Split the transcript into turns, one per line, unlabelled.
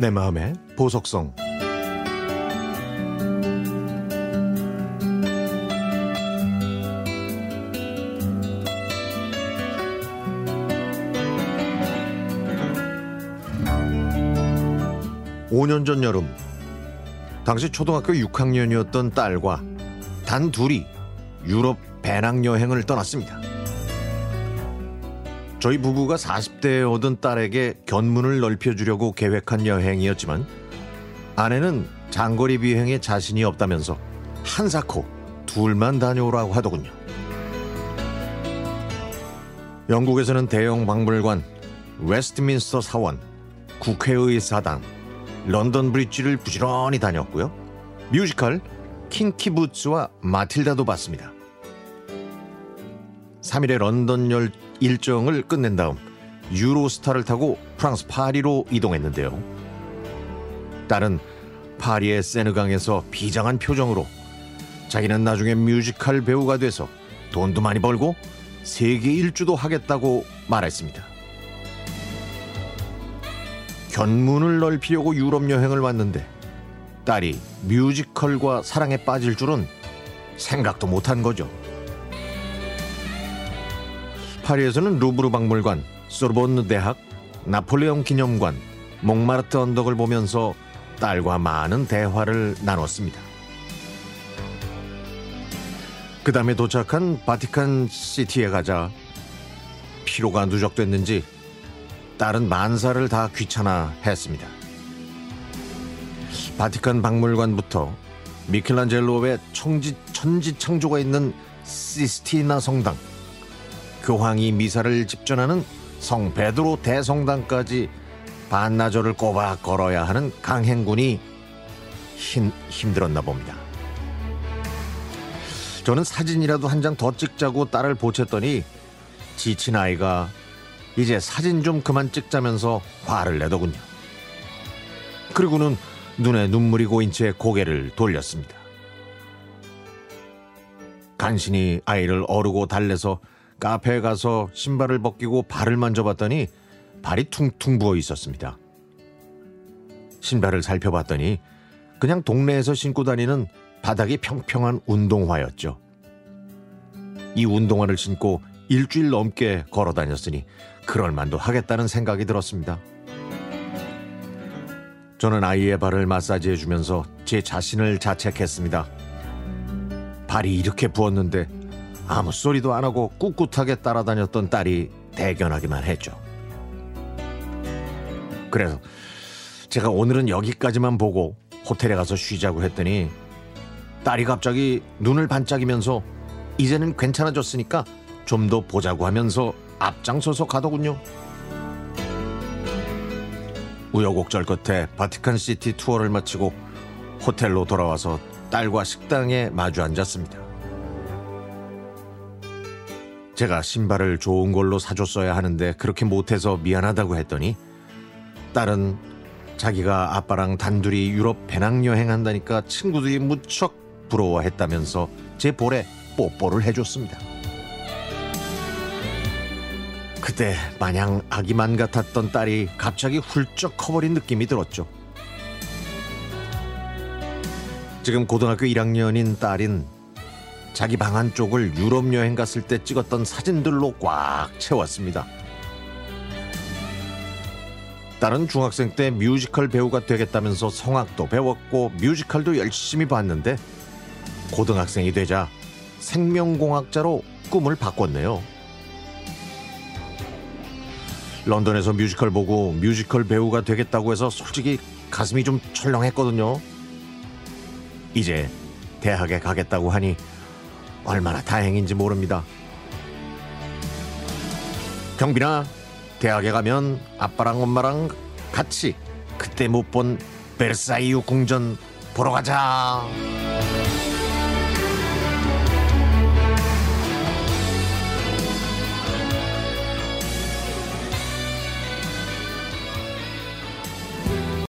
내 마음의 보석성 오년전 여름 당시 초등학교 6학년이었던 딸과 단 둘이 유럽 배낭 여행을 떠났습니다. 저희 부부가 40대에 얻은 딸에게 견문을 넓혀주려고 계획한 여행이었지만 아내는 장거리 비행에 자신이 없다면서 한사코 둘만 다녀오라고 하더군요. 영국에서는 대형 박물관, 웨스트민스터 사원, 국회의사당, 런던 브릿지를 부지런히 다녔고요. 뮤지컬 킹키부츠와 마틸다도 봤습니다. 3일의 런던 열 일정을 끝낸 다음 유로스타를 타고 프랑스 파리로 이동했는데요. 딸은 파리의 세느강에서 비장한 표정으로 자기는 나중에 뮤지컬 배우가 돼서 돈도 많이 벌고 세계 일주도 하겠다고 말했습니다. 견문을 넓히려고 유럽 여행을 왔는데 딸이 뮤지컬과 사랑에 빠질 줄은 생각도 못한 거죠. 파리에서는 루브르 박물관, 소르본느 대학, 나폴레옹 기념관, 몽마르트 언덕을 보면서 딸과 많은 대화를 나눴습니다. 그 다음에 도착한 바티칸 시티에 가자 피로가 누적됐는지 딸은 만사를 다 귀찮아 했습니다. 바티칸 박물관부터 미켈란젤로의 청지, 천지 창조가 있는 시스티나 성당 교황이 미사를 집전하는 성 베드로 대성당까지 반나절을 꼬박 걸어야 하는 강행군이 힘, 힘들었나 봅니다. 저는 사진이라도 한 장 더 찍자고 딸을 보챘더니 지친 아이가 이제 사진 좀 그만 찍자면서 화를 내더군요. 그리고는 눈에 눈물이 고인 채 고개를 돌렸습니다. 간신히 아이를 어르고 달래서 카페에 가서 신발을 벗기고 발을 만져봤더니 발이 퉁퉁 부어 있었습니다. 신발을 살펴봤더니 그냥 동네에서 신고 다니는 바닥이 평평한 운동화였죠. 이 운동화를 신고 일주일 넘게 걸어 다녔으니 그럴 만도 하겠다는 생각이 들었습니다. 저는 아이의 발을 마사지해 주면서 제 자신을 자책했습니다. 발이 이렇게 부었는데 아무 소리도 안 하고 꿋꿋하게 따라다녔던 딸이 대견하기만 했죠. 그래서 제가 오늘은 여기까지만 보고 호텔에 가서 쉬자고 했더니 딸이 갑자기 눈을 반짝이면서 이제는 괜찮아졌으니까 좀 더 보자고 하면서 앞장서서 가더군요. 우여곡절 끝에 바티칸 시티 투어를 마치고 호텔로 돌아와서 딸과 식당에 마주 앉았습니다. 제가 신발을 좋은 걸로 사줬어야 하는데 그렇게 못해서 미안하다고 했더니 딸은 자기가 아빠랑 단둘이 유럽 배낭여행 한다니까 친구들이 무척 부러워했다면서 제 볼에 뽀뽀를 해줬습니다. 그때 마냥 아기만 같았던 딸이 갑자기 훌쩍 커버린 느낌이 들었죠. 지금 고등학교 1학년인 딸인 자기 방 안쪽을 유럽 여행 갔을 때 찍었던 사진들로 꽉 채웠습니다. 딸은 중학생 때 뮤지컬 배우가 되겠다면서 성악도 배웠고 뮤지컬도 열심히 봤는데 고등학생이 되자 생명공학자로 꿈을 바꿨네요. 런던에서 뮤지컬 보고 뮤지컬 배우가 되겠다고 해서 솔직히 가슴이 좀 철렁했거든요. 이제 대학에 가겠다고 하니 얼마나 다행인지 모릅니다. 경빈아, 대학에 가면 아빠랑 엄마랑 같이 그때 못 본 베르사유 궁전 보러 가자.